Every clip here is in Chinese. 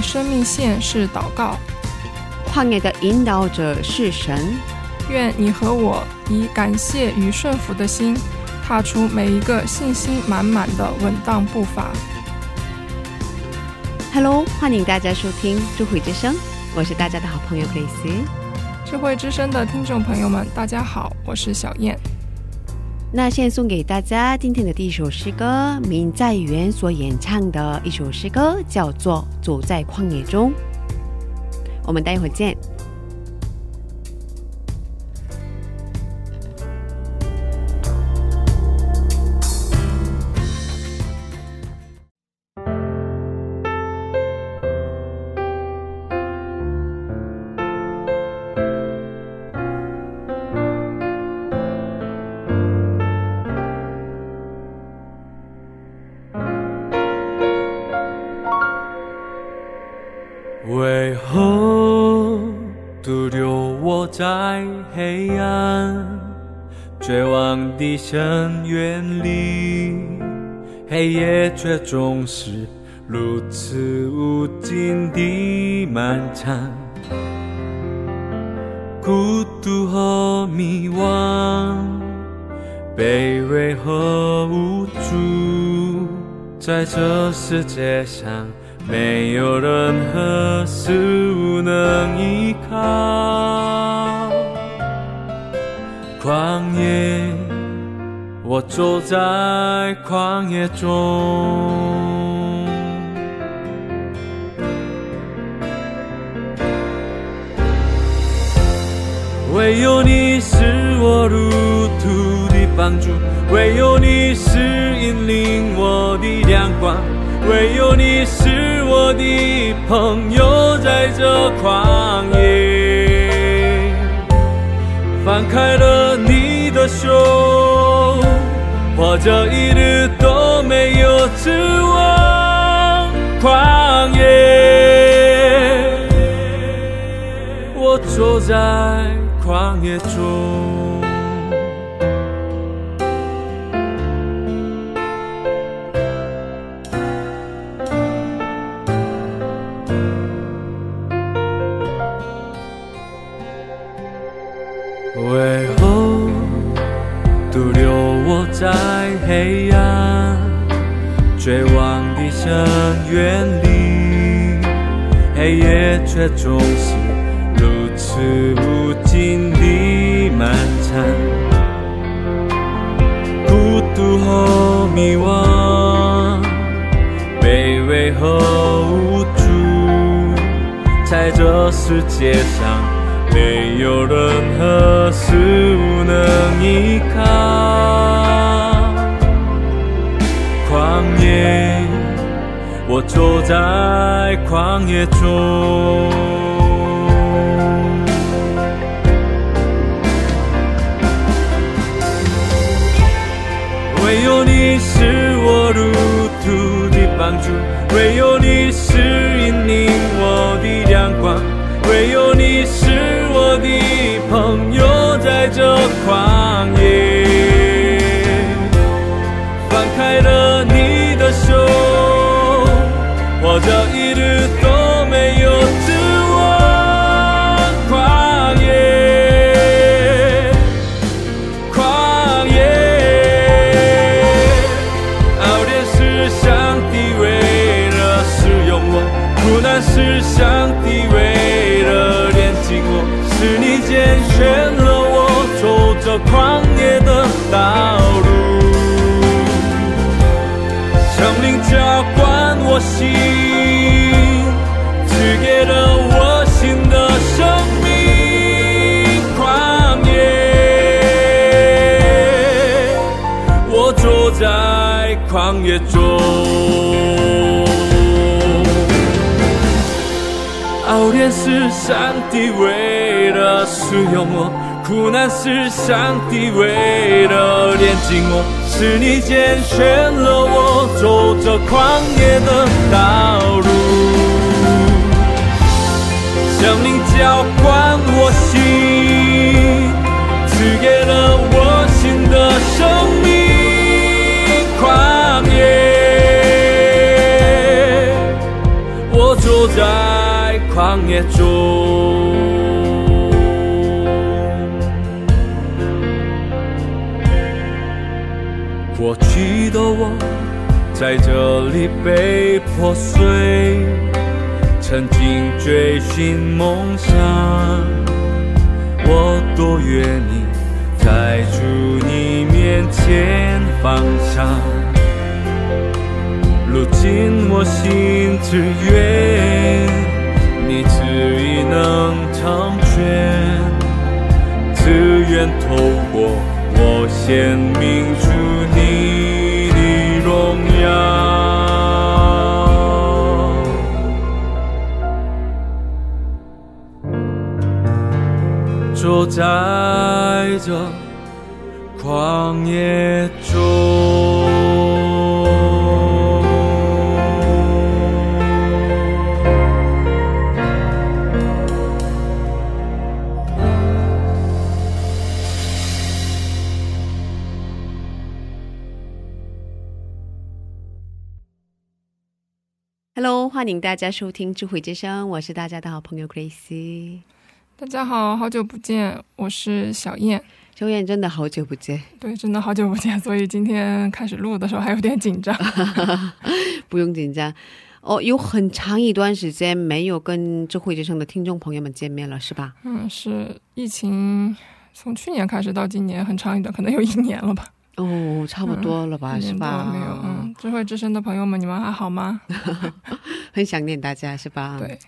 的生命线是祷告。旷野的引导者是神。愿你和我以感谢与顺服的心，踏出每一个信心满满的稳当步伐。Hello，欢迎大家收听智慧之声，我是大家的好朋友 Grace。智慧之声的听众朋友们，大家好，我是小燕。那现在送给大家今天的第一首诗歌，明在元所演唱的一首诗歌，叫做《走在旷野中》。我们待会儿见。却总是如此无尽的漫长，孤独和迷惘，卑微和无助，在这世界上。没有任何事物能依靠。旷野，我走在旷野中。唯有你是我路途的帮助，唯有你是引领我的亮光。唯有你是我的朋友，在这旷野，放开了你的手，或者一日都没有指望。旷野，我走在旷野中。为何独留我在黑暗绝望的深渊里？黑夜却总是如此无尽的漫长，孤独和迷惘，卑微和无助，在这世界上。没有任何事物能依靠。走在旷野中。唯有你是我路途的帮助，唯有你是引领我的亮光。唯有你是我的朋友，道路。圣灵浇灌我心，赐给了我新的生命。旷野，我走在旷野中。傲天是上帝为了使用我，苦难是上帝为了炼净我，是你拣选了我走这旷野的道路。圣灵浇灌我心，赐给了我新的生命。旷野，我走在。旷野中，记得我在这里被破碎，曾经追寻梦想，我多愿你在主你面前放下，如今我心只愿。你旨意能成全，自愿透过我先明出你要，坐，在这旷野中。迎大家收听智慧之声，我是大家的好朋友 Grace。大家好，好久不见，我是小燕。小燕真的好久不见，对，真的好久不见，所以今天开始录的时候还有点紧张。不用紧张，哦，有很长一段时间没有跟智慧之声的听众朋友们见面了，是吧？嗯，是疫情从去年开始到今年很长一段，可能有一年了吧。哦，差不多了吧，是吧？没有，嗯，智慧之声的朋友们，你们还好吗？很想念大家，是吧？对，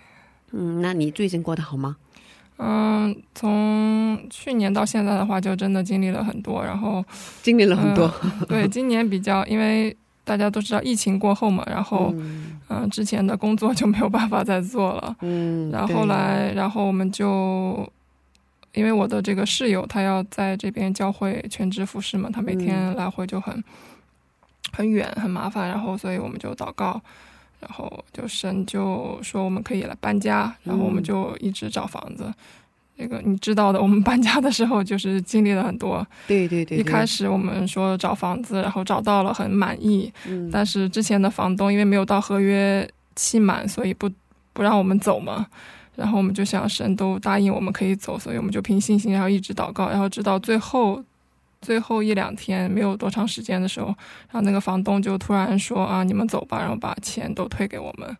嗯，那你最近过得好吗？嗯，从去年到现在的话，就真的经历了很多，然后经历了很多。对，今年比较，因为大家都知道疫情过后嘛，然后嗯，之前的工作就没有办法再做了，嗯，然后来，然后我们就。因为我的这个室友他要在这边教会全职服侍嘛，他每天来回就很很远很麻烦，然后所以我们就祷告，然后就神就说我们可以来搬家，然后我们就一直找房子。这个你知道的，我们搬家的时候就是经历了很多。对对对。一开始我们说找房子，然后找到了很满意，但是之前的房东因为没有到合约期满，所以不不让我们走嘛。然后我们就想神都答应我们可以走，所以我们就凭信心，然后一直祷告，然后直到最后，最后一两天没有多长时间的时候，然后那个房东就突然说啊，你们走吧，然后把钱都退给我们。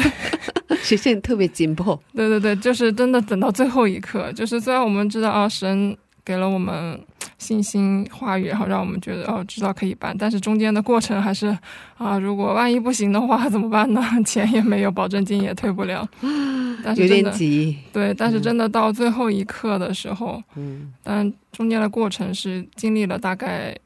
实现特别紧迫。对 对对，就是真的等到最后一刻，就是虽然我们知道啊，神。给了我们信心话语，然后让我们觉得哦，知道可以办。但是中间的过程还是啊，如果万一不行的话怎么办呢？钱也没有，保证金也退不了。但是有点急。对，但是真的到最后一刻的时候，嗯，但中间的过程是经历了大概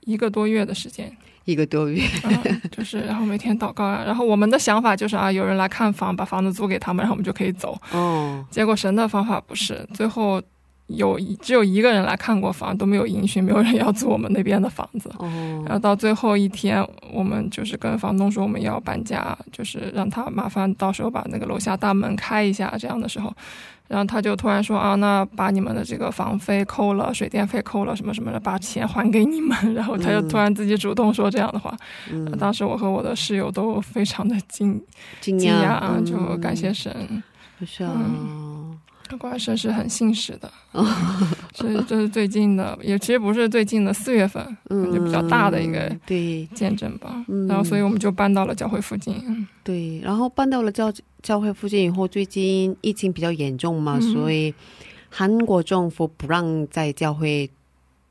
一个多月的时间。一个多月，就是然后每天祷告啊，然后我们的想法就是啊，有人来看房，把房子租给他们，然后我们就可以走。哦。结果神的方法不是，最后。有只有一个人来看过房，都没有音讯，没有人要租我们那边的房子。哦。然后到最后一天，我们就是跟房东说我们要搬家，就是让他麻烦到时候把那个楼下大门开一下。这样的时候，然后他就突然说啊，那把你们的这个房费扣了，水电费扣了，什么什么的，把钱还给你们。然后他就突然自己主动说这样的话。嗯。当时我和我的室友都非常的惊惊讶啊，就感谢神。是啊。果然是很信实的，哦、所以这是最近的，也其实不是最近的四月份，嗯就比较大的一个对见证吧。然后，所以我们就搬到了教会附近。对，然后搬到了教教会附近以后，最近疫情比较严重嘛，所以韩国政府不让在教会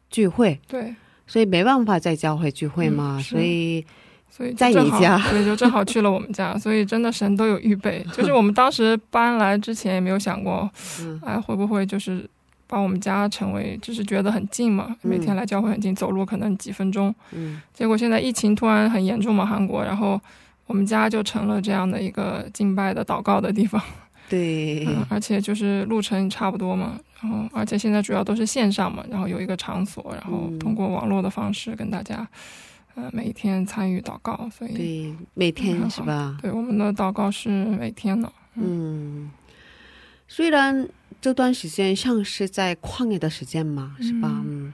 聚会，对，所以没办法在教会聚会嘛，所以。所以在你家，对，就正好去了我们家，所以真的神都有预备。就是我们当时搬来之前也没有想过，哎，会不会就是把我们家成为，就是觉得很近嘛，每天来教会很近，走路可能几分钟。嗯。结果现在疫情突然很严重嘛，韩国，然后我们家就成了这样的一个敬拜的祷告的地方。对。而且就是路程差不多嘛，然后而且现在主要都是线上嘛，然后有一个场所，然后通过网络的方式跟大家。呃，每天参与祷告，所以对每天是吧？对，我们的祷告是每天的。嗯，虽然这段时间像是在旷野的时间嘛，是吧？嗯。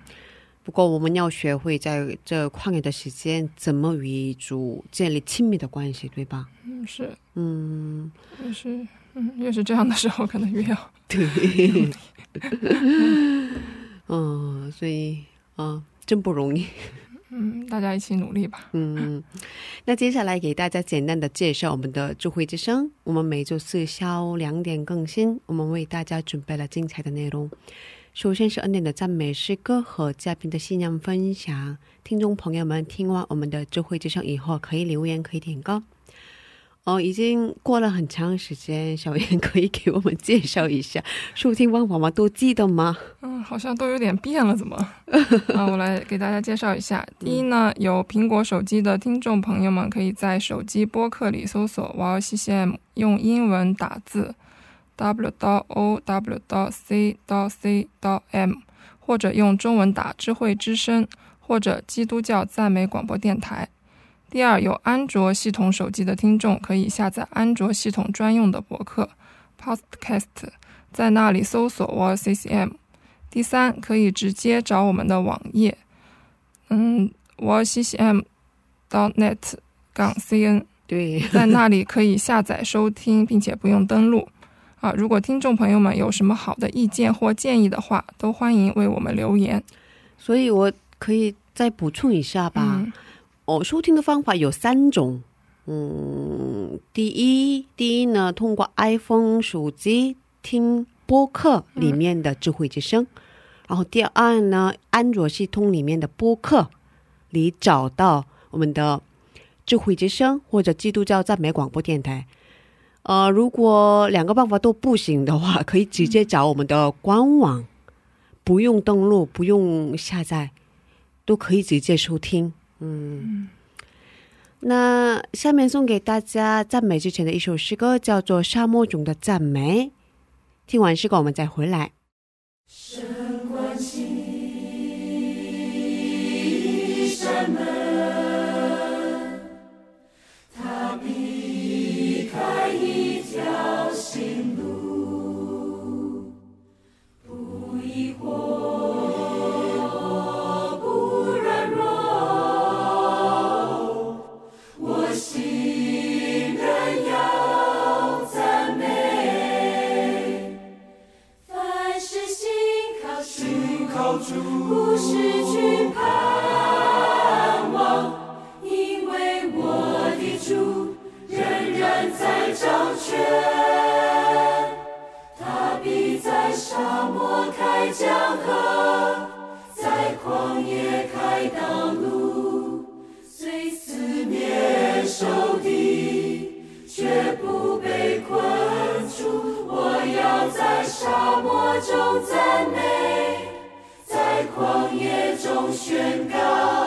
不过我们要学会在这旷野的时间，怎么与主建立亲密的关系，对吧？嗯，是。嗯，也是。嗯，越是这样的时候，可能越要对。嗯，所以啊，真不容易。嗯，大家一起努力吧。嗯，那接下来给大家简单的介绍我们的智慧之声。我们每周四下午两点更新，我们为大家准备了精彩的内容。首先是恩典的赞美诗歌和嘉宾的信仰分享。听众朋友们，听完我们的智慧之声以后，可以留言，可以点歌。哦，已经过了很长时间，小燕 可以给我们介绍一下收听方法吗？都记得吗？嗯，好像都有点变了，怎么？啊，我来给大家介绍一下。第一呢，有苹果手机的听众朋友们，可以在手机播客里搜索 “Wow CCM”，用英文打字 “w d o w 到 c 到 c 到 m”，或者用中文打“智慧之声”或者“基督教赞美广播电台”。第二，有安卓系统手机的听众可以下载安卓系统专用的博客 Podcast，在那里搜索 WCCM。第三，可以直接找我们的网页，嗯，WCCM dot net 杠 cn。对，在那里可以下载收听，并且不用登录。啊，如果听众朋友们有什么好的意见或建议的话，都欢迎为我们留言。所以我可以再补充一下吧。哦，收听的方法有三种。嗯，第一，第一呢，通过 iPhone 手机听播客里面的智慧之声。然后第二呢，安卓系统里面的播客里找到我们的智慧之声或者基督教赞美广播电台。呃，如果两个办法都不行的话，可以直接找我们的官网，不用登录，不用下载，都可以直接收听。嗯。那下面送给大家赞美之前的一首诗歌叫做沙漠中的赞美。听完诗歌我们再回来。神关心一扇门他避开一条新路不疑惑失去盼望，因为我的主仍然在掌权。他必在沙漠开江河，在旷野开道路。虽四面受敌，却不被困住。我要在沙漠中赞美，在旷。宣告。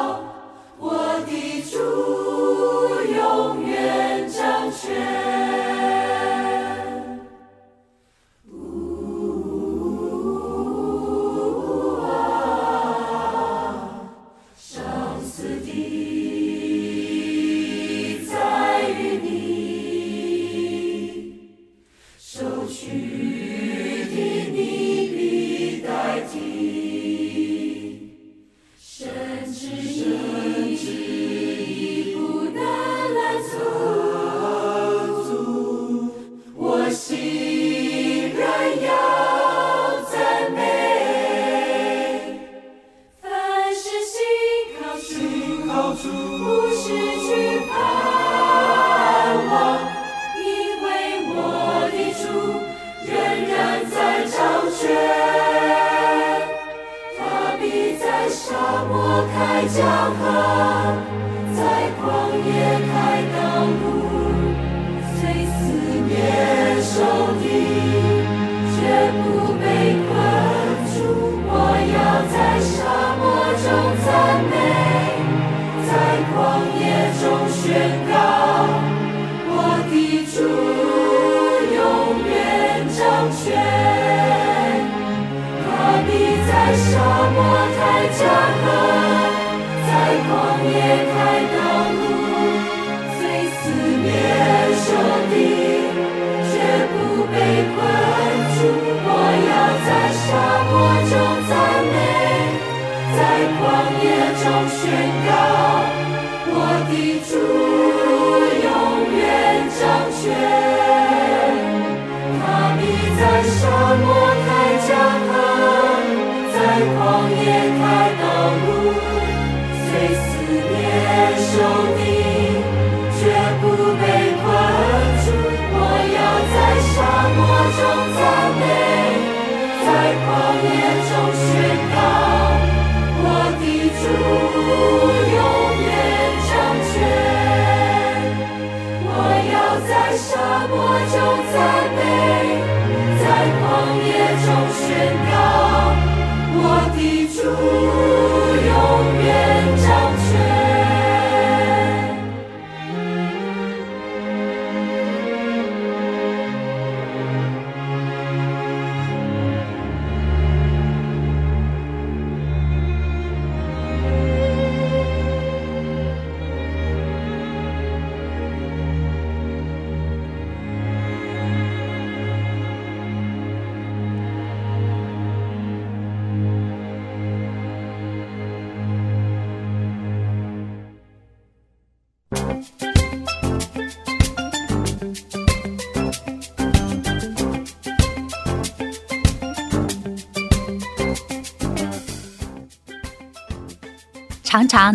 常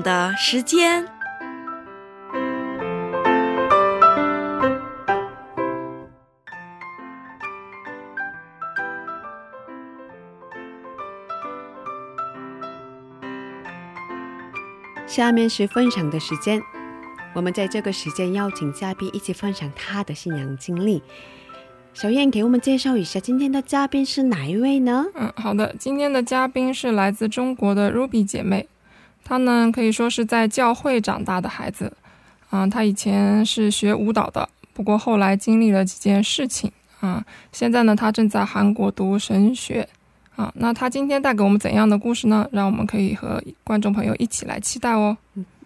的时间。下面是分享的时间，我们在这个时间邀请嘉宾一起分享他的信仰经历。小燕，给我们介绍一下今天的嘉宾是哪一位呢？嗯，好的，今天的嘉宾是来自中国的 Ruby 姐妹。他呢，可以说是在教会长大的孩子，啊，他以前是学舞蹈的，不过后来经历了几件事情，啊，现在呢，他正在韩国读神学，啊，那他今天带给我们怎样的故事呢？让我们可以和观众朋友一起来期待哦。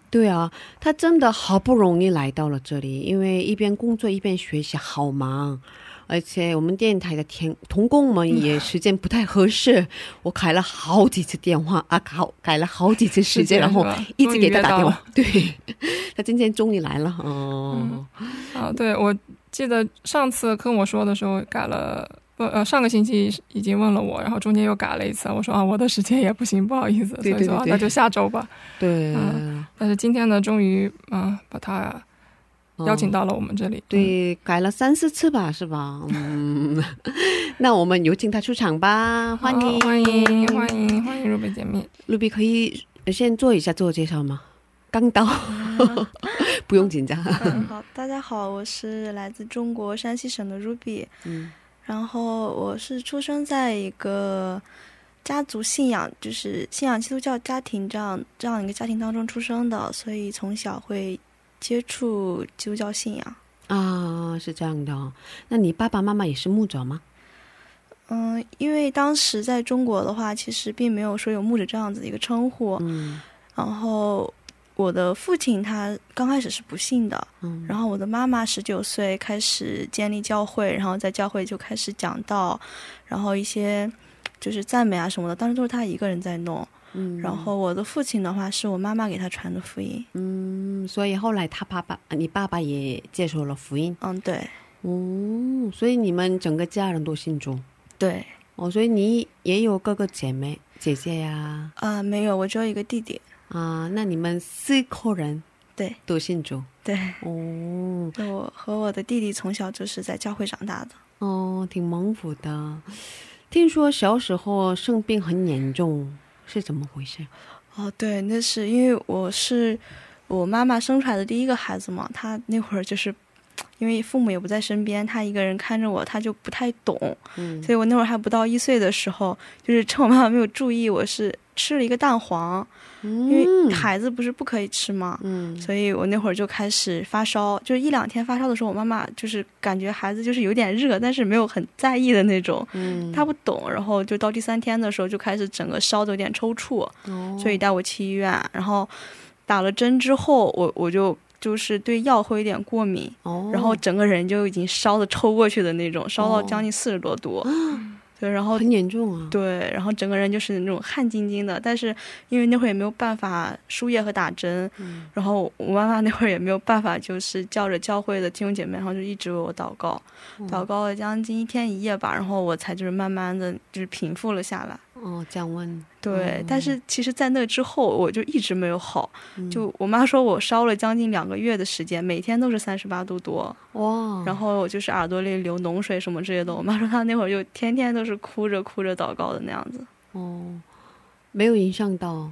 对啊，他真的好不容易来到了这里，因为一边工作一边学习，好忙。而且我们电台的天同工们也时间不太合适，我改了好几次电话啊，改改了好几次时间，然后一直给他打电话。对，他今天终于来了。哦，啊，对，我记得上次跟我说的时候改了，不呃上个星期已经问了我，然后中间又改了一次，我说啊我的时间也不行，不好意思，所以说那就下周吧。对，但是今天呢，终于啊把他。邀请到了我们这里，对，改了三四次吧，是吧？嗯，那我们有请他出场吧，欢迎欢迎欢迎欢迎露比姐妹，露比可以先做一下自我介绍吗？刚到，不用紧张。好，大家好，我是来自中国山西省的 Ruby，嗯，然后我是出生在一个家族信仰，就是信仰基督教家庭这样这样一个家庭当中出生的，所以从小会。接触基督教信仰啊，是这样的哦。那你爸爸妈妈也是牧者吗？嗯，因为当时在中国的话，其实并没有说有牧者这样子的一个称呼。嗯。然后我的父亲他刚开始是不信的，嗯，然后我的妈妈十九岁开始建立教会，然后在教会就开始讲道，然后一些就是赞美啊什么的，当时都是他一个人在弄，嗯，然后我的父亲的话是我妈妈给他传的福音，嗯，所以后来他爸爸，你爸爸也接受了福音，嗯，对，哦，所以你们整个家人都信主，对，哦，所以你也有哥哥姐妹姐姐呀？啊，没有，我只有一个弟弟。啊，那你们四口人对。都信主。对。哦，我和我的弟弟从小就是在教会长大的。哦，挺蒙福的。听说小时候生病很严重，是怎么回事？哦，对，那是因为我是我妈妈生出来的第一个孩子嘛，她那会儿就是因为父母也不在身边，他一个人看着我，他就不太懂，嗯，所以我那会儿还不到一岁的时候，就是趁我妈妈没有注意，我是吃了一个蛋黄。因为孩子不是不可以吃嘛，所以我那会儿就开始发烧，就是一两天发烧的时候，我妈妈就是感觉孩子就是有点热，但是没有很在意的那种，她不懂，然后就到第三天的时候就开始整个烧的有点抽搐，所以带我去医院，然后打了针之后，我我就就是对药会有点过敏，然后整个人就已经烧的抽过去的那种，烧到将近四十多度。对，然后很严重啊。对，然后整个人就是那种汗津津的，但是因为那会儿也没有办法输液和打针，然后我妈妈那会儿也没有办法，就是叫着教会的弟兄姐妹，然后就一直为我祷告，祷告了将近一天一夜吧，然后我才就是慢慢的就是平复了下来。哦，降温。对，但是其实，在那之后，我就一直没有好。就我妈说我烧了将近两个月的时间，每天都是三十八度多。哇！然后就是耳朵里流脓水什么之类的。我妈说她那会儿就天天都是哭着哭着祷告的那样子。哦，没有影响到。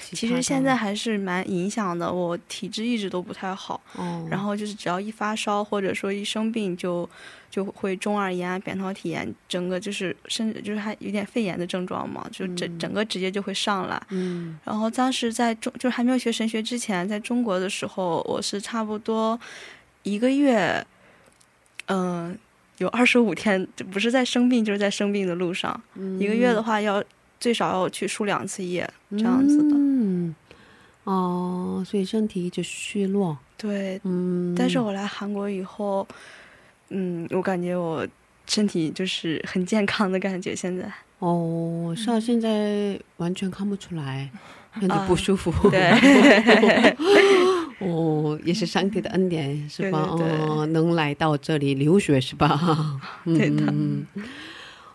其实现在还是蛮影响的，我体质一直都不太好。哦。然后就是只要一发烧，或者说一生病，就就会中耳炎、扁桃体炎，整个就是甚至就是还有点肺炎的症状嘛，就整整个直接就会上来。嗯。然后当时在中就是还没有学神学之前，在中国的时候，我是差不多一个月，嗯，有二十五天，不是在生病，就是在生病的路上。嗯。一个月的话要。最少要去输两次液，这样子的。嗯，哦，所以身体一直虚弱。对，嗯。但是我来韩国以后，嗯，我感觉我身体就是很健康的感觉。现在。哦，是啊，现在完全看不出来，很不舒服。对。哦，也是上帝的恩典，是吧？哦，能来到这里留学，是吧？对的。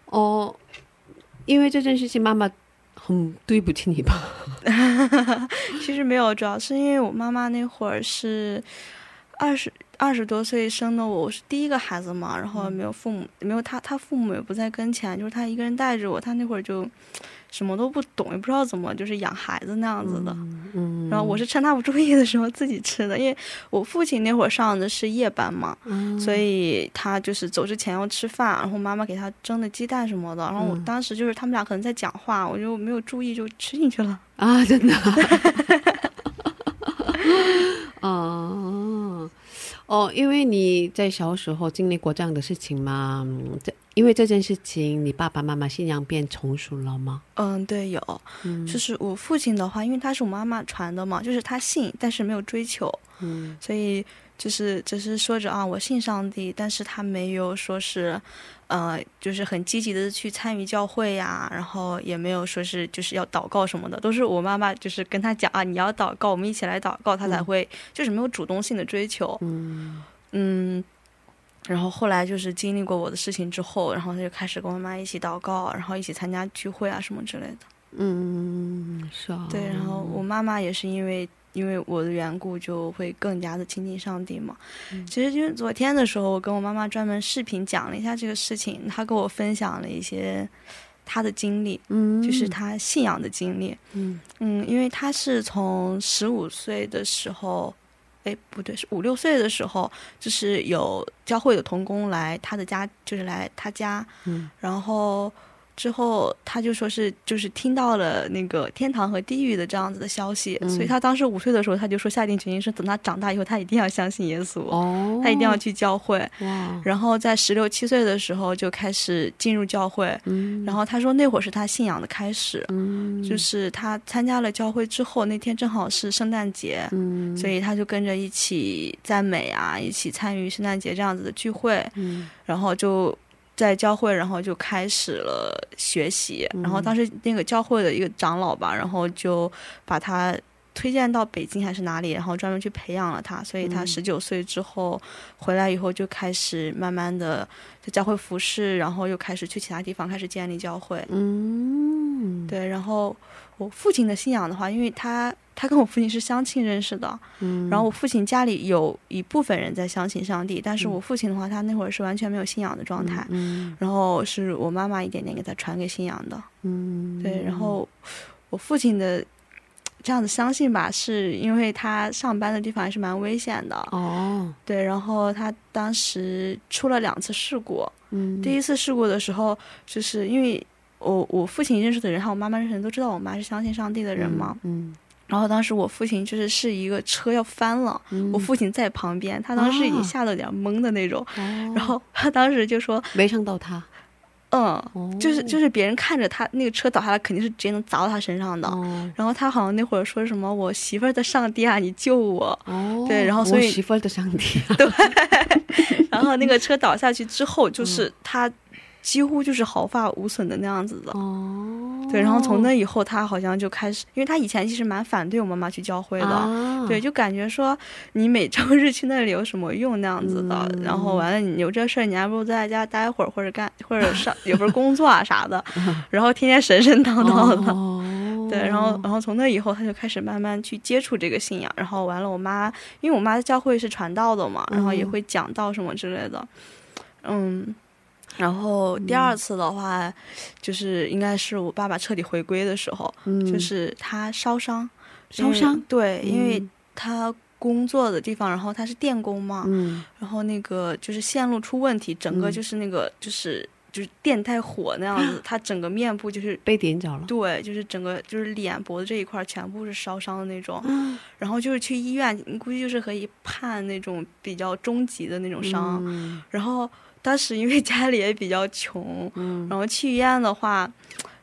哦。因为这件事情，妈妈很对不起你吧？其实没有，主要是因为我妈妈那会儿是二十二十多岁生的我，我是第一个孩子嘛，然后没有父母，没有他，他父母也不在跟前，就是他一个人带着我，他那会儿就。什么都不懂，也不知道怎么就是养孩子那样子的。嗯，然后我是趁他不注意的时候自己吃的，因为我父亲那会儿上的是夜班嘛，所以他就是走之前要吃饭，然后妈妈给他蒸的鸡蛋什么的。然后我当时就是他们俩可能在讲话，我就没有注意就吃进去了。啊，真的。哦。哦，因为你在小时候经历过这样的事情嘛，这因为这件事情，你爸爸妈妈信仰变成熟了吗？嗯，对，有，就是我父亲的话，因为他是我妈妈传的嘛，就是他信，但是没有追求，嗯，所以就是只是说着啊，我信上帝，但是他没有说是。呃，就是很积极的去参与教会呀，然后也没有说是就是要祷告什么的，都是我妈妈就是跟他讲啊，你要祷告，我们一起来祷告，他才会就是没有主动性的追求。嗯嗯，然后后来就是经历过我的事情之后，然后他就开始跟我妈一起祷告，然后一起参加聚会啊什么之类的。嗯，是啊。对，然后我妈妈也是因为。因为我的缘故，就会更加的亲近上帝嘛。其实，因为昨天的时候，我跟我妈妈专门视频讲了一下这个事情，她跟我分享了一些她的经历，嗯，就是她信仰的经历，嗯嗯，因为她是从十五岁的时候，哎，不对，是五六岁的时候，就是有教会的童工来她的家，就是来她家，嗯，然后。之后他就说是就是听到了那个天堂和地狱的这样子的消息，所以他当时五岁的时候他就说下定决心是等他长大以后他一定要相信耶稣，哦，他一定要去教会，然后在十六七岁的时候就开始进入教会，嗯，然后他说那会儿是他信仰的开始，嗯，就是他参加了教会之后那天正好是圣诞节，嗯，所以他就跟着一起赞美啊，一起参与圣诞节这样子的聚会，嗯，然后就。在教会，然后就开始了学习。然后当时那个教会的一个长老吧，然后就把他推荐到北京还是哪里，然后专门去培养了他。所以他十九岁之后回来以后，就开始慢慢的在教会服侍，然后又开始去其他地方开始建立教会。嗯，对。然后我父亲的信仰的话，因为他。他跟我父亲是相亲认识的，然后我父亲家里有一部分人在相信上帝，但是我父亲的话，他那会儿是完全没有信仰的状态，然后是我妈妈一点点给他传给信仰的，嗯，对，然后我父亲的这样子相信吧，是因为他上班的地方还是蛮危险的。哦，对，然后他当时出了两次事故，嗯，第一次事故的时候，就是因为我我父亲认识的人还有我妈妈认识的人都知道我妈是相信上帝的人嘛，嗯。然后当时我父亲就是是一个车要翻了，我父亲在旁边，他当时已经吓得有点懵的那种。然后他当时就说 没伤到他，嗯，就是就是别人看着他那个车倒下来，肯定是直接能砸到他身上的。然后他好像那会儿说什么“我媳妇儿的上帝啊，你救我”，对，然后所以媳妇儿的上帝，对。然后那个车倒下去之后，就是他。几乎就是毫发无损的那样子的，哦，对，然后从那以后，他好像就开始，因为他以前其实蛮反对我妈妈去教会的，对，就感觉说你每周日去那里有什么用那样子的，然后完了你有这事儿，你还不如在家待会儿或者干或者上有份工作啊啥的，然后天天神神叨叨的，对，然后然后从那以后，他就开始慢慢去接触这个信仰，然后完了，我妈因为我妈的教会是传道的嘛，然后也会讲道什么之类的，嗯。然后第二次的话，就是应该是我爸爸彻底回归的时候，就是他烧伤，烧伤，对，因为他工作的地方，然后他是电工嘛，然后那个就是线路出问题，整个就是那个就是就是电太火那样子，他整个面部就是被点着了，对，就是整个就是脸脖子这一块全部是烧伤的那种，然后就是去医院，你估计就是可以判那种比较终极的那种伤，然后。当时因为家里也比较穷，然后去医院的话。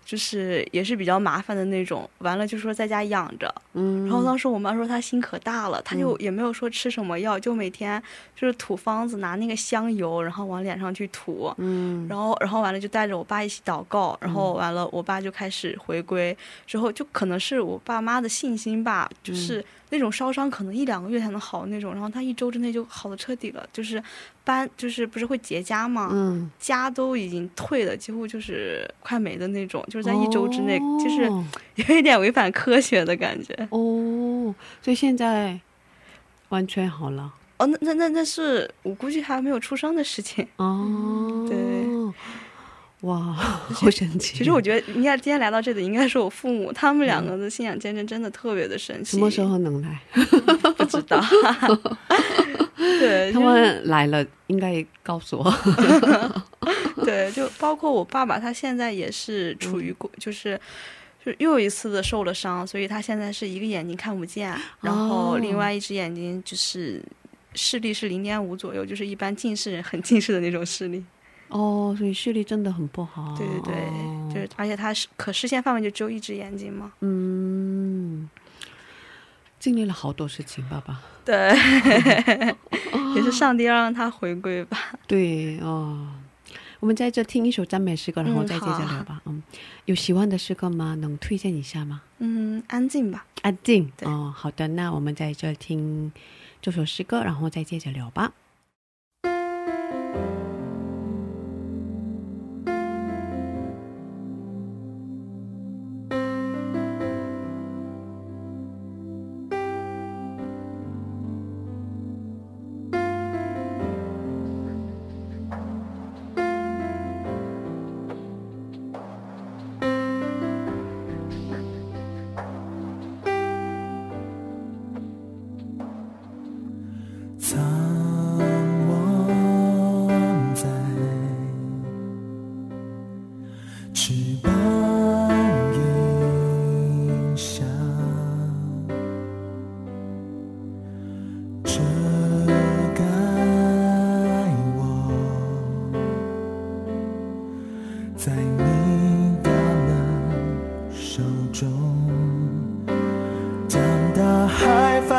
就是也是比较麻烦的那种，完了就说在家养着，嗯，然后当时我妈说她心可大了，她就也没有说吃什么药，就每天就是土方子拿那个香油，然后往脸上去涂，嗯，然后然后完了就带着我爸一起祷告，然后完了我爸就开始回归，之后就可能是我爸妈的信心吧，就是那种烧伤可能一两个月才能好那种，然后他一周之内就好的彻底了，就是斑就是不是会结痂嘛？嗯，痂都已经退了，几乎就是快没的那种。就是在一周之内，就是 有一点违反科学的感觉哦。所以现在完全好了哦。那那那那是我估计还没有出生的事情哦。对，哇，好神奇。其实我觉得，应该今天来到这里，应该是我父母，他们两个的信仰见证真的特别的神奇。什么时候能来？不知道。对，他们来了，应该告诉我。对，就包括我爸爸，他现在也是处于过，就是，就又一次的受了伤，所以他现在是一个眼睛看不见，然后另外一只眼睛就是视力是零点五左右，就是一般近视人很近视的那种视力。哦，所以视力真的很不好。对对对，就是而且他是可视线范围就只有一只眼睛嘛。嗯，经历了好多事情，爸爸。对，也是上帝要让他回归吧。对哦。我们在这听一首赞美诗歌，然后再接着聊吧。嗯，有喜欢的诗歌吗？能推荐一下吗？嗯，安静吧。安静。哦，好的，那我们在这听这首诗歌，然后再接着聊吧。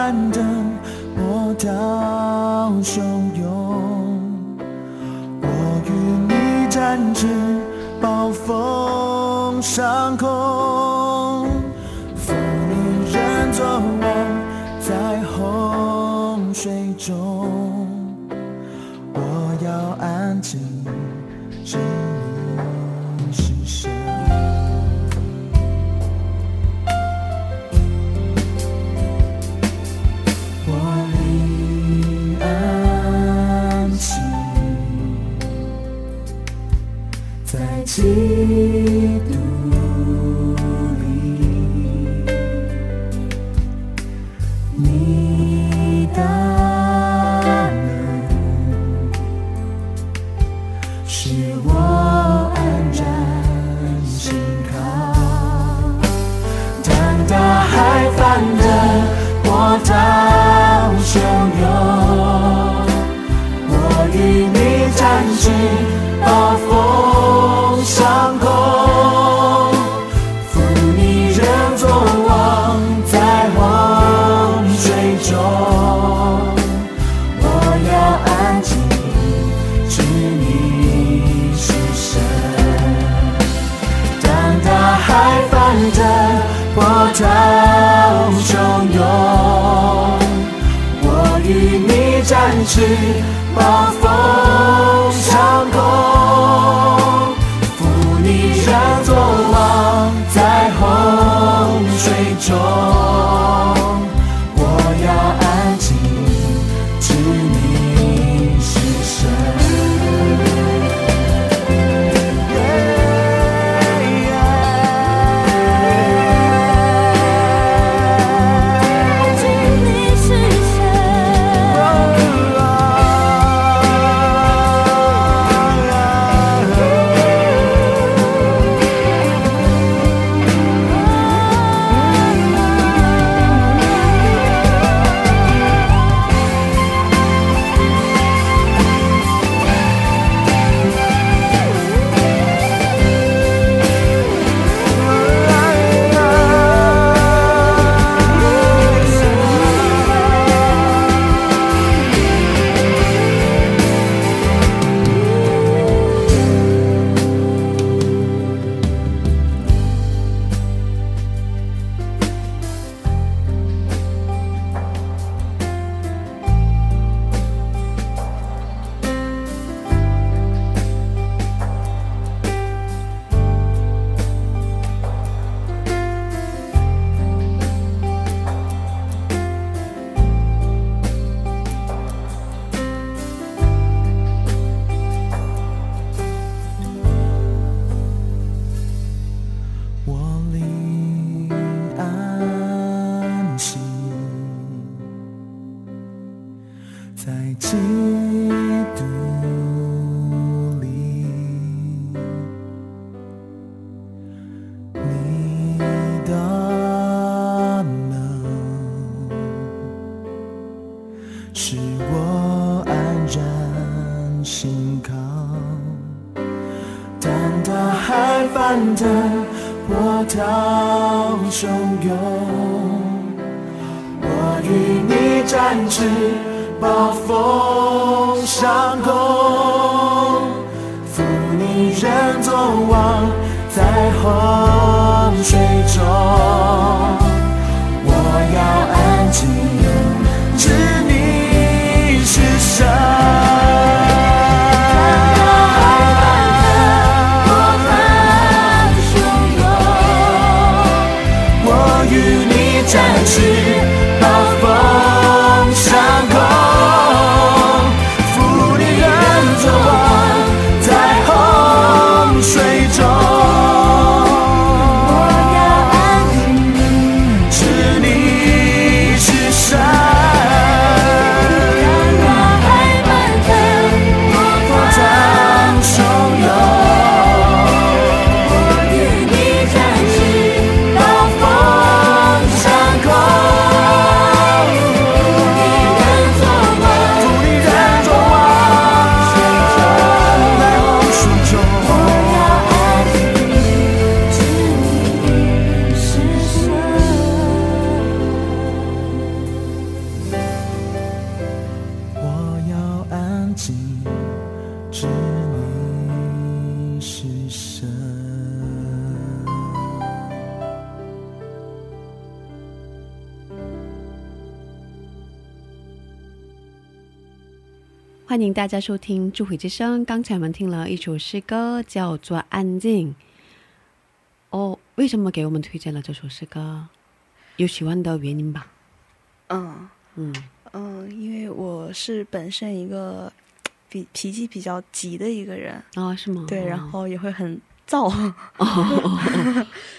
攀登波涛汹涌，我与你展翅暴风上空，风铃人做梦，在洪水中。翻腾，波涛汹涌。我与你展翅，暴风上空，负你人作王，在洪水中。我要安静，知你是神。大家收听《智慧之声》。刚才我们听了一首诗歌，叫做《安静》。哦，为什么给我们推荐了这首诗歌？有喜欢的原因吧？嗯嗯嗯，因为我是本身一个 比脾气比较急的一个人啊，是吗？对，然后也会很躁，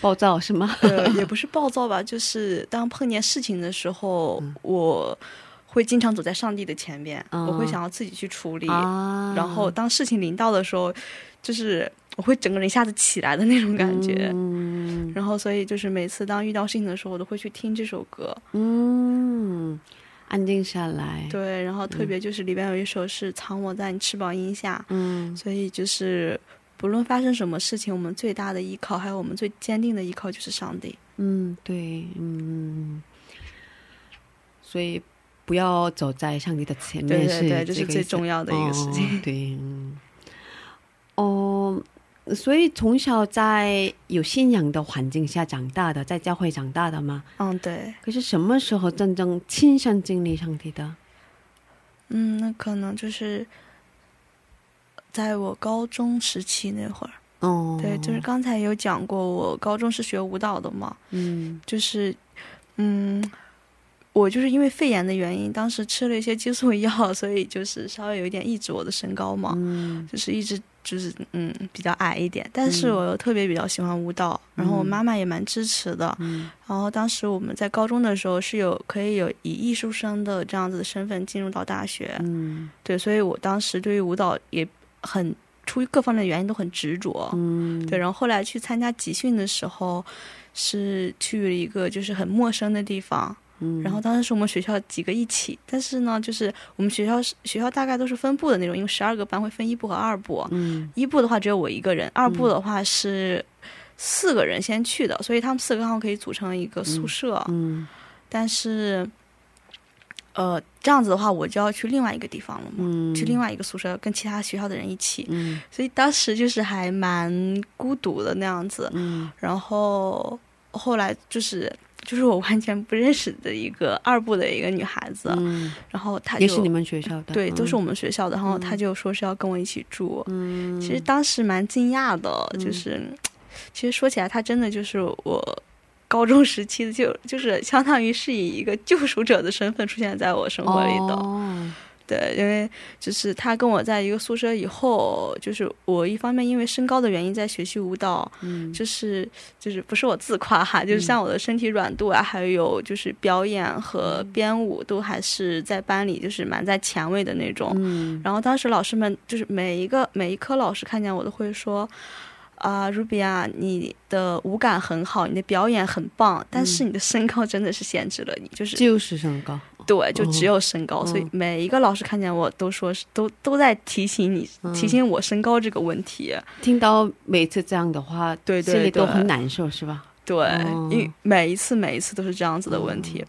暴躁是吗？呃，也不是暴躁吧，就是当碰见事情的时候，我。会经常走在上帝的前边，我会想要自己去处理。然后当事情临到的时候，就是我会整个人一下子起来的那种感觉。然后所以就是每次当遇到事情的时候，我都会去听这首歌。嗯，安静下来。对，然后特别就是里边有一首是藏我在你翅膀荫下。嗯，所以就是不论发生什么事情，我们最大的依靠，还有我们最坚定的依靠就是上帝。嗯，对，嗯，所以。不要走在上帝的前面，是这是最重要的一个事情。对，哦，所以从小在有信仰的环境下长大的，在教会长大的吗？嗯，对。可是什么时候真正亲身经历上帝的？嗯，那可能就是在我高中时期那会儿。哦，对，就是刚才有讲过，我高中是学舞蹈的嘛。嗯，就是，嗯。我就是因为肺炎的原因，当时吃了一些激素药，所以就是稍微有一点抑制我的身高嘛，就是一直就是嗯比较矮一点。但是我又特别比较喜欢舞蹈，然后我妈妈也蛮支持的。然后当时我们在高中的时候是有可以有以艺术生的这样子的身份进入到大学，对，所以我当时对于舞蹈也很出于各方面的原因都很执着，对。然后后来去参加集训的时候，是去了一个就是很陌生的地方。然后当时是我们学校几个一起，但是呢，就是我们学校是学校大概都是分部的那种，因为十二个班会分一部和二部。嗯，一部的话只有我一个人，二部的话是四个人先去的，所以他们四个刚好可以组成一个宿舍。嗯，但是，呃，这样子的话，我就要去另外一个地方了嘛，去另外一个宿舍跟其他学校的人一起。嗯，所以当时就是还蛮孤独的那样子。嗯，然后后来就是。就是我完全不认识的一个二部的一个女孩子，然后她也是你们学校的，对，都是我们学校的。然后她就说是要跟我一起住，其实当时蛮惊讶的，就是其实说起来，她真的就是我高中时期的，就就是相当于是以一个救赎者的身份出现在我生活里的。对，因为就是他跟我在一个宿舍以后，就是我一方面因为身高的原因在学习舞蹈，嗯，就是就是不是我自夸哈，就是像我的身体软度啊，还有就是表演和编舞都还是在班里就是蛮在前位的那种，嗯，然后当时老师们就是每一个每一科老师看见我都会说。啊，Ruby 啊，你的舞感很好，你的表演很棒，但是你的身高真的是限制了你，就是就是身高，对，就只有身高，所以每一个老师看见我都说是都都在提醒你，提醒我身高这个问题。听到每次这样的话，对心里都很难受，是吧？对，因为每一次每一次都是这样子的问题，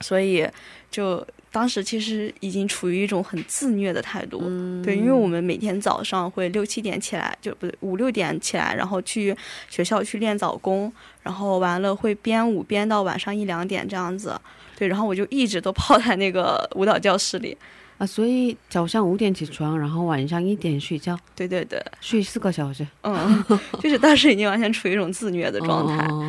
所以就。当时其实已经处于一种很自虐的态度，对，因为我们每天早上会六七点起来，就不对五六点起来，然后去学校去练早功，然后完了会编舞编到晚上一两点这样子，对，然后我就一直都泡在那个舞蹈教室里。啊，所以早上五点起床，然后晚上一点睡觉。对对对，睡四个小时。嗯，就是当时已经完全处于一种自虐的状态。哦。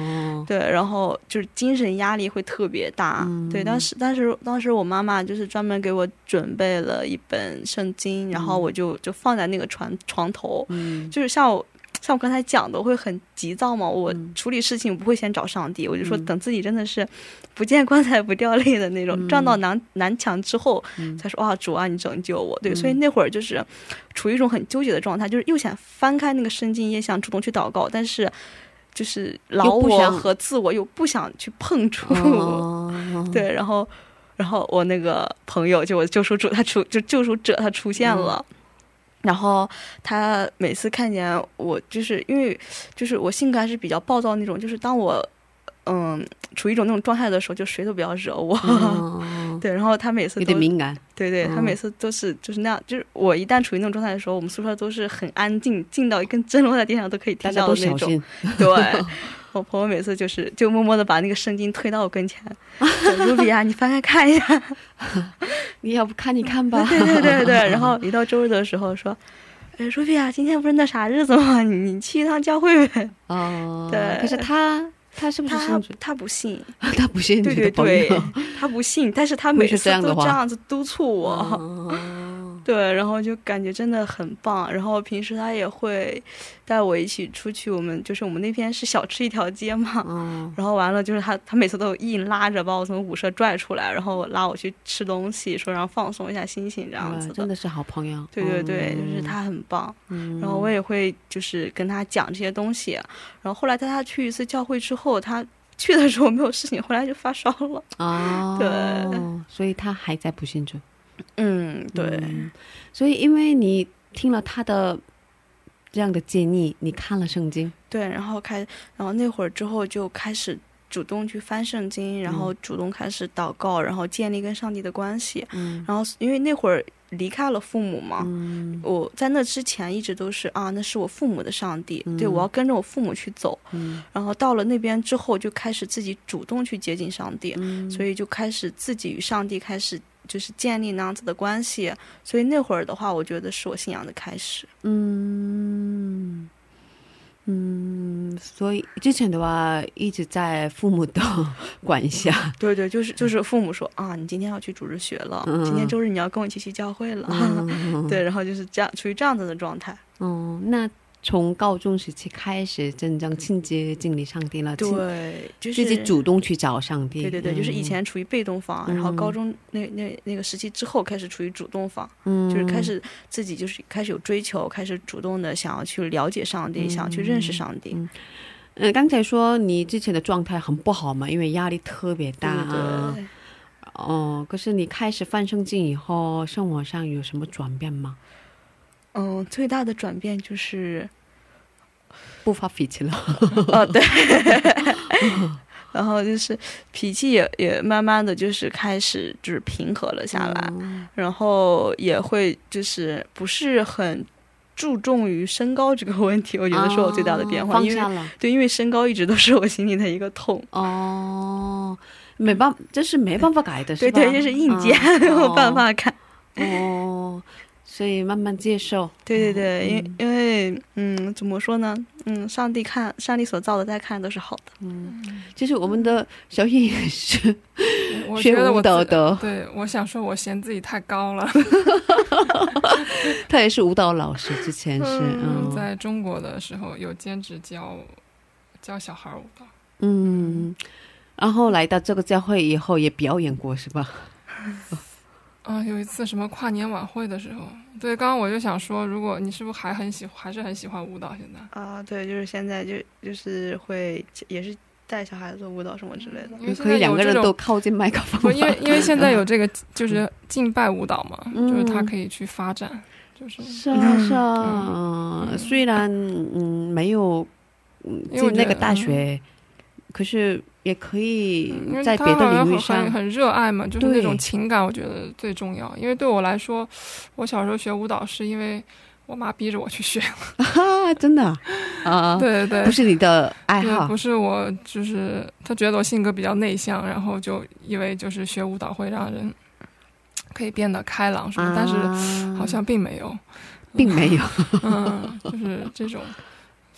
对，然后就是精神压力会特别大。嗯。对，当时当时当时我妈妈就是专门给我准备了一本圣经，然后我就就放在那个床床头。嗯。就是像我。像我刚才讲的，会很急躁嘛。我处理事情不会先找上帝，我就说等自己真的是不见棺材不掉泪的那种，撞到南南墙之后，才说啊主啊你拯救我。对，所以那会儿就是处于一种很纠结的状态，就是又想翻开那个圣经，也想主动去祷告，但是就是老我和自我又不想去碰触。对，然后然后我那个朋友就我救赎主他出就救赎者他出现了。然后他每次看见我，就是因为就是我性格还是比较暴躁那种，就是当我嗯处于一种那种状态的时候，就谁都不要惹我。对，然后他每次有点敏感。对对，他每次都是就是那样，就是我一旦处于那种状态的时候，我们宿舍都是很安静，静到一根针落在地上都可以听到的那种。对。我朋友每次就是就默默的把那个圣经推到我跟前，卢比亚，你翻开看一下。你要不看一看吧？对对对对。然后一到周日的时候说：“哎，若比啊，今天不是那啥日子吗？你你去一趟教会呗。”哦，对。可是他他是不是他他不信？他不信？对对对，他不信。但是他每次都这样子督促我。对，然后就感觉真的很棒。然后平时他也会带我一起出去，我们就是我们那边是小吃一条街嘛。嗯。然后完了，就是他他每次都硬拉着把我从舞社拽出来，然后拉我去吃东西，说让放松一下心情这样子。真的是好朋友。对对对，就是他很棒。嗯。然后我也会就是跟他讲这些东西。然后后来带他去一次教会之后，他 去的时候没有事情，后来就发烧了。哦。对。所以他还在不信主。嗯，对，所以因为你听了他的这样的建议，你看了圣经，对，然后开，然后那会儿之后就开始主动去翻圣经，然后主动开始祷告，然后建立跟上帝的关系。嗯，然后因为那会儿离开了父母嘛，嗯，我在那之前一直都是啊，那是我父母的上帝，对我要跟着我父母去走。嗯，然后到了那边之后，就开始自己主动去接近上帝，所以就开始自己与上帝开始。就是建立那样子的关系，所以那会儿的话，我觉得是我信仰的开始。嗯嗯，所以之前的话一直在父母的 管辖。对对，就是就是父母说啊，你今天要去主日学了，今天周日你要跟我一起去教会了。对，然后就是这样，处于这样子的状态。嗯，那。从高中时期开始，真正亲接经历上帝了。对，就是自己主动去找上帝。对对对，就是以前处于被动方，然后高中那那那个时期之后开始处于主动方，嗯就是开始自己就是开始有追求，开始主动的想要去了解上帝，想要去认识上帝。嗯，刚才说你之前的状态很不好嘛，因为压力特别大啊。哦，可是你开始翻圣经以后，生活上有什么转变吗？嗯，最大的转变就是不发脾气了。哦，对，然后就是脾气也也慢慢的就是开始就是平和了下来，然后也会就是不是很注重于身高这个问题，我觉得是我最大的变化，因为对，因为身高一直都是我心里的一个痛。哦，没办，这是没办法改的，对对，就是硬件，没有办法改。哦。所以慢慢接受，对对对，因因为嗯，怎么说呢？嗯，上帝看上帝所造的，再看都是好的。嗯，其实我们的小叶也是学舞蹈的。对，我想说，我嫌自己太高了。他也是舞蹈老师，之前是嗯，在中国的时候有兼职教教小孩舞蹈。嗯，然后来到这个教会以后也表演过，是吧？啊，有一次什么跨年晚会的时候，对，刚刚我就想说，如果你是不是还很喜，还是很喜欢舞蹈？现在啊，对，就是现在就就是会也是带小孩子做舞蹈什么之类的，因为可以两个人都靠近麦克风。因为 因为现在有这个就是敬拜舞蹈嘛，就是他可以去发展，就是是啊是啊，虽然嗯没有进那个大学，可是。也可以在别的领域上很很热爱嘛，就是那种情感，我觉得最重要。因为对我来说，我小时候学舞蹈是因为我妈逼着我去学，真的啊，对对对，不是你的爱好，不是我，就是她觉得我性格比较内向，然后就以为就是学舞蹈会让人可以变得开朗什么，但是好像并没有，并没有，嗯，就是这种。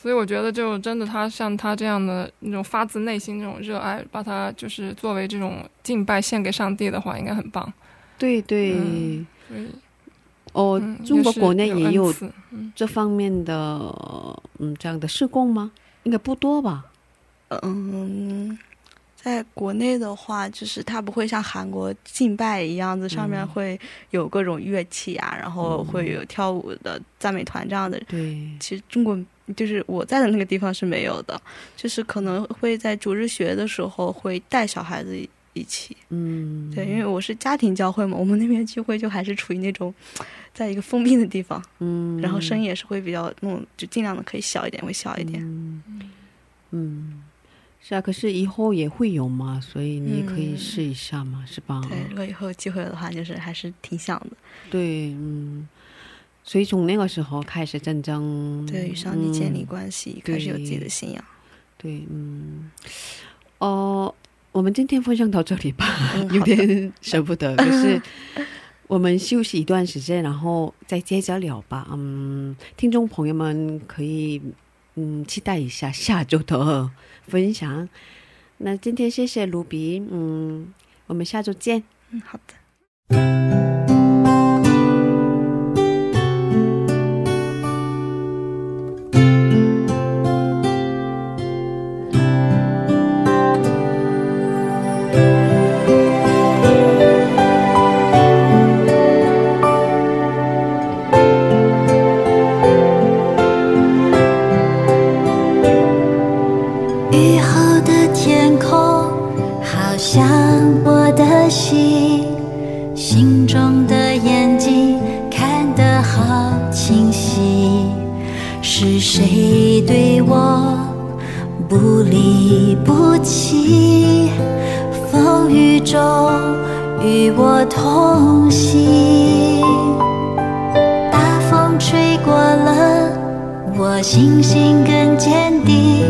所以我觉得，就真的他像他这样的那种发自内心那种热爱，把他就是作为这种敬拜献给上帝的话，应该很棒。对对，哦，中国国内也有这方面的嗯这样的施工吗？应该不多吧？嗯，在国内的话，就是它不会像韩国敬拜一样子，上面会有各种乐器啊，然后会有跳舞的赞美团这样的。对，其实中国。就是我在的那个地方是没有的，就是可能会在主日学的时候会带小孩子一起，嗯，对，因为我是家庭教会嘛，我们那边聚会就还是处于那种，在一个封闭的地方，嗯，然后声音也是会比较那种，就尽量的可以小一点，会小一点，嗯，嗯，是啊，可是以后也会有嘛，所以你可以试一下嘛，是吧？对，如果以后有机会的话，就是还是挺想的，对，嗯。所以从那个时候开始，真正对与上帝建立关系，开始有自己的信仰。对，嗯，哦，我们今天分享到这里吧，有点舍不得。可是，我们休息一段时间，然后再接着聊吧。嗯，听众朋友们可以嗯期待一下下周的分享。那今天谢谢卢比，嗯，我们下周见。嗯，好的。东西，大风吹过了，我信心更坚定，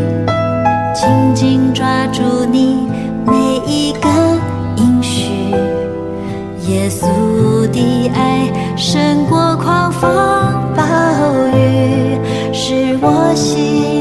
紧紧抓住你每一个音讯。耶稣的爱胜过狂风暴雨，是我心。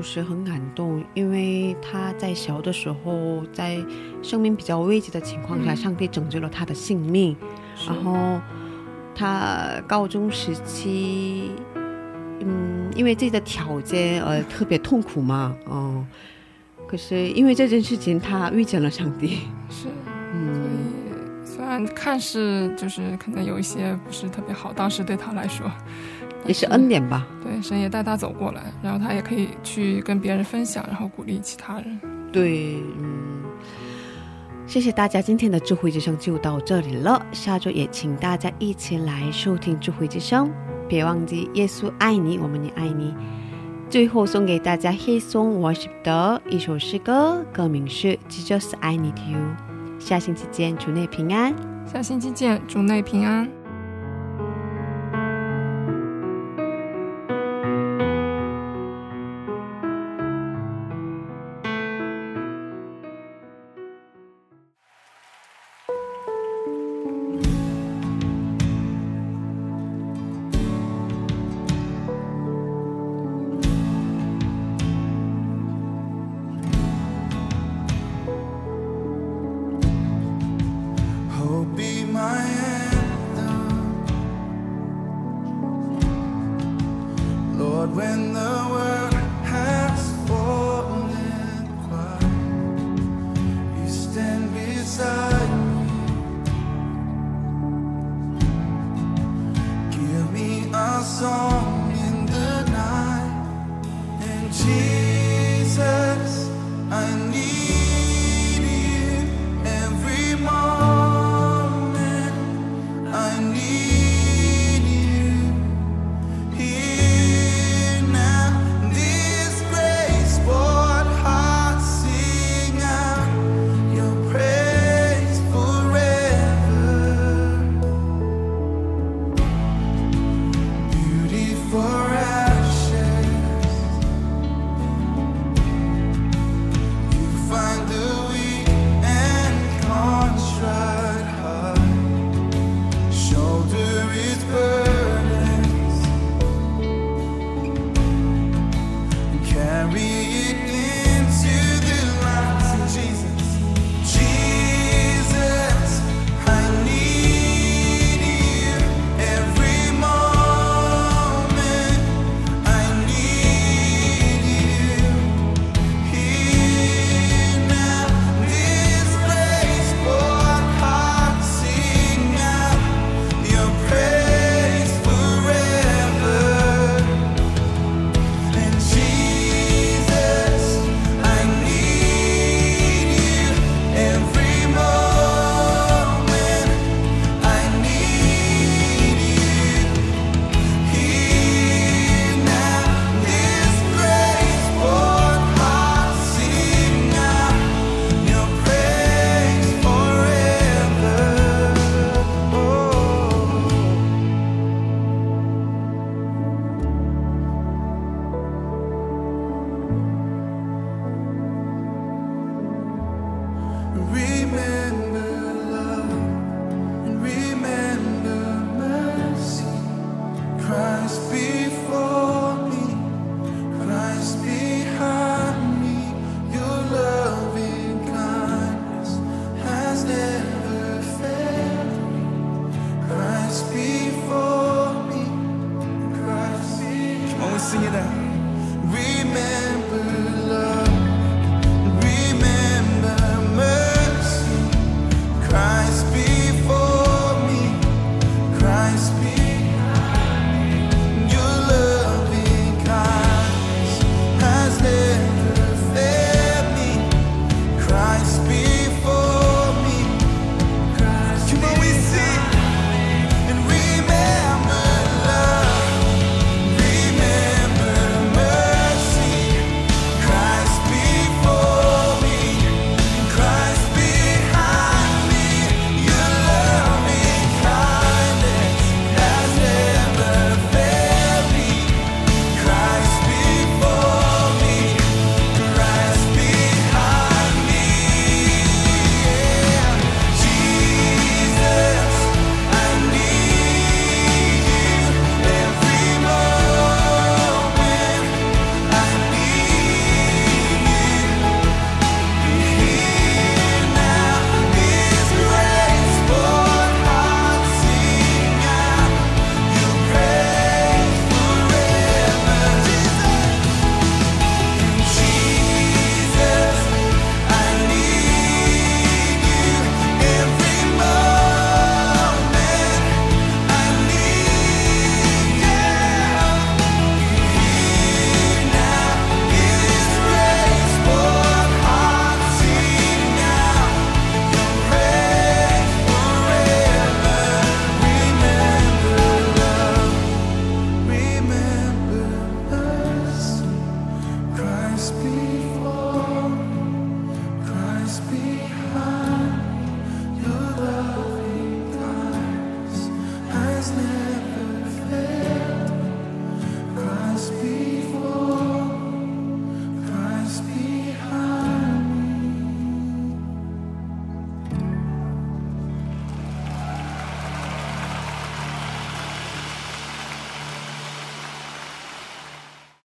分享的故事很感动，因为他在小的时候，在生命比较危急的情况下，上帝拯救了他的性命。然后他高中时期，嗯，因为自己的条件呃特别痛苦嘛，哦，可是因为这件事情，他遇见了上帝。是，嗯，所以虽然看似就是可能有一些不是特别好，当时对他来说。也是恩典吧。对，神也带他走过来，然后他也可以去跟别人分享，然后鼓励其他人。对，嗯，谢谢大家，今天的智慧之声就到这里了。下周也请大家一起来收听智慧之声，别忘记耶稣爱你，我们也爱你。最后送给大家黑松 worship 的一首诗歌，歌名是《Jesus I Need You》。下星期见，主内平安。下星期见，主内平安。